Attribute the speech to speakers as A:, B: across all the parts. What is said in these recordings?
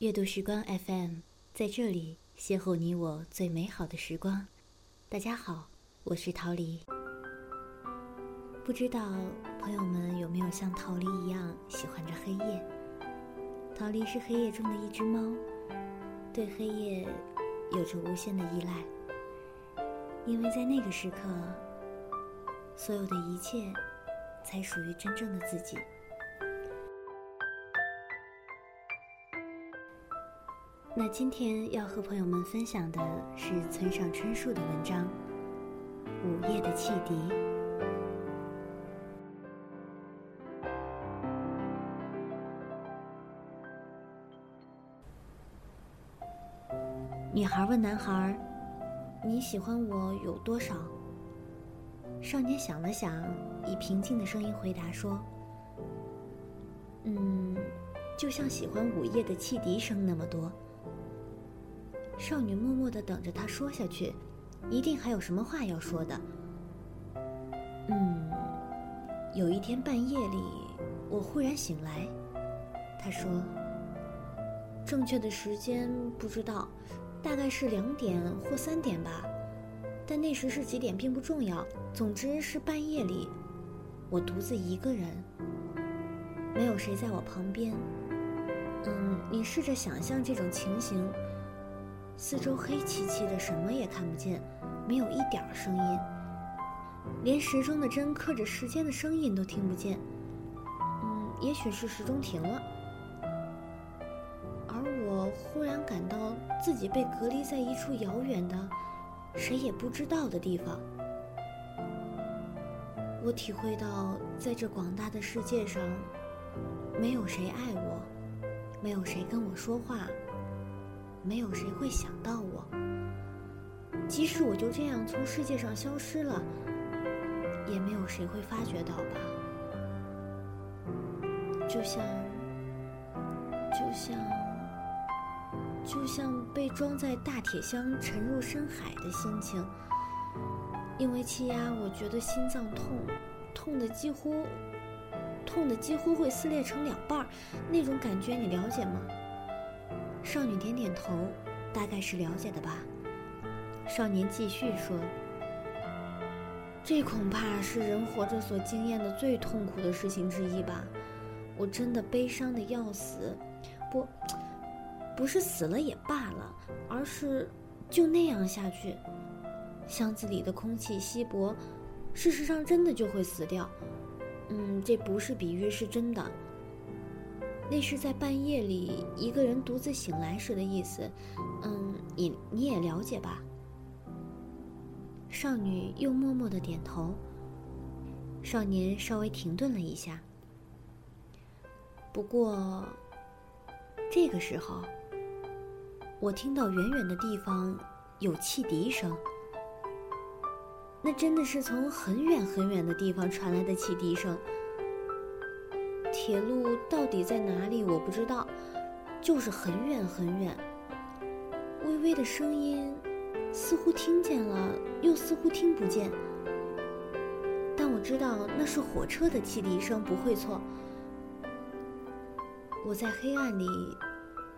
A: 阅读时光 FM，在这里邂逅你我最美好的时光。大家好，我是陶黎。不知道朋友们有没有像陶黎一样喜欢着黑夜？陶黎是黑夜中的一只猫，对黑夜有着无限的依赖，因为在那个时刻，所有的一切才属于真正的自己。那今天要和朋友们分享的是村上春树的文章《午夜的汽笛》。女孩问男孩：“你喜欢我有多少？”少年想了想，以平静的声音回答说：“嗯，就像喜欢午夜的汽笛声那么多。”少女默默的等着他说下去，一定还有什么话要说的。嗯，有一天半夜里，我忽然醒来，他说：“正确的时间不知道，大概是两点或三点吧，但那时是几点并不重要。总之是半夜里，我独自一个人，没有谁在我旁边。嗯，你试着想象这种情形。”四周黑漆漆的，什么也看不见，没有一点声音，连时钟的针刻着时间的声音都听不见。嗯，也许是时钟停了，而我忽然感到自己被隔离在一处遥远的、谁也不知道的地方。我体会到，在这广大的世界上，没有谁爱我，没有谁跟我说话。没有谁会想到我，即使我就这样从世界上消失了，也没有谁会发觉到吧？就像，就像，就像被装在大铁箱沉入深海的心情。因为气压，我觉得心脏痛，痛的几乎，痛的几乎会撕裂成两半儿，那种感觉你了解吗？少女点点头，大概是了解的吧。少年继续说：“这恐怕是人活着所经验的最痛苦的事情之一吧。我真的悲伤的要死，不，不是死了也罢了，而是就那样下去。箱子里的空气稀薄，事实上真的就会死掉。嗯，这不是比喻，是真的。”那是在半夜里一个人独自醒来时的意思，嗯，你你也了解吧？少女又默默的点头。少年稍微停顿了一下。不过，这个时候，我听到远远的地方有汽笛声。那真的是从很远很远的地方传来的汽笛声。铁路到底在哪里？我不知道，就是很远很远。微微的声音，似乎听见了，又似乎听不见。但我知道那是火车的汽笛声，不会错。我在黑暗里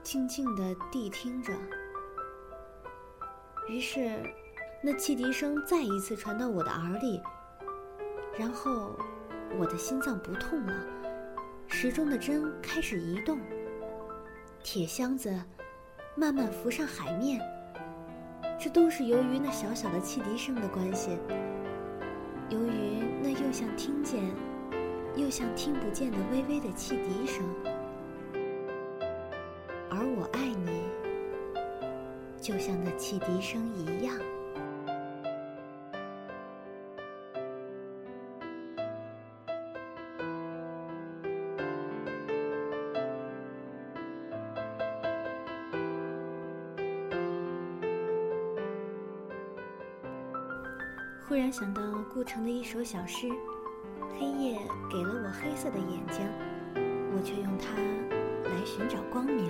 A: 静静地谛听着。于是，那汽笛声再一次传到我的耳里，然后我的心脏不痛了。时钟的针开始移动，铁箱子慢慢浮上海面。这都是由于那小小的汽笛声的关系，由于那又像听见，又像听不见的微微的汽笛声。而我爱你，就像那汽笛声一样。忽然想到顾城的一首小诗：“黑夜给了我黑色的眼睛，我却用它来寻找光明。”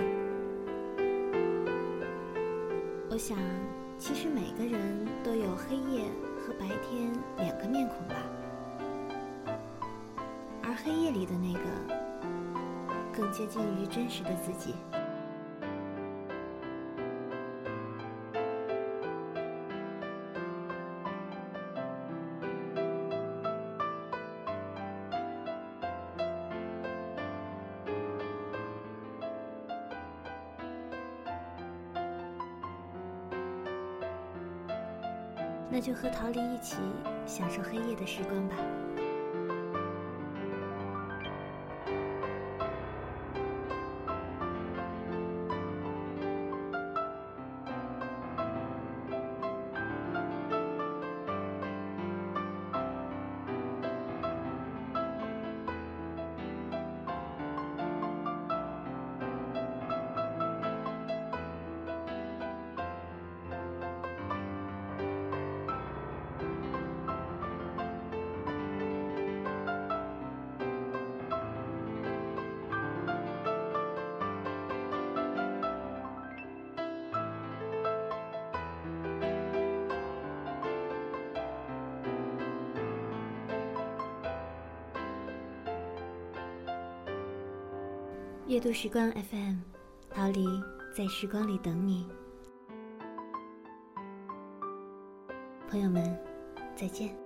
A: 我想，其实每个人都有黑夜和白天两个面孔吧，而黑夜里的那个更接近于真实的自己。那就和桃李一起享受黑夜的时光吧。阅读时光 FM，逃离在时光里等你。朋友们，再见。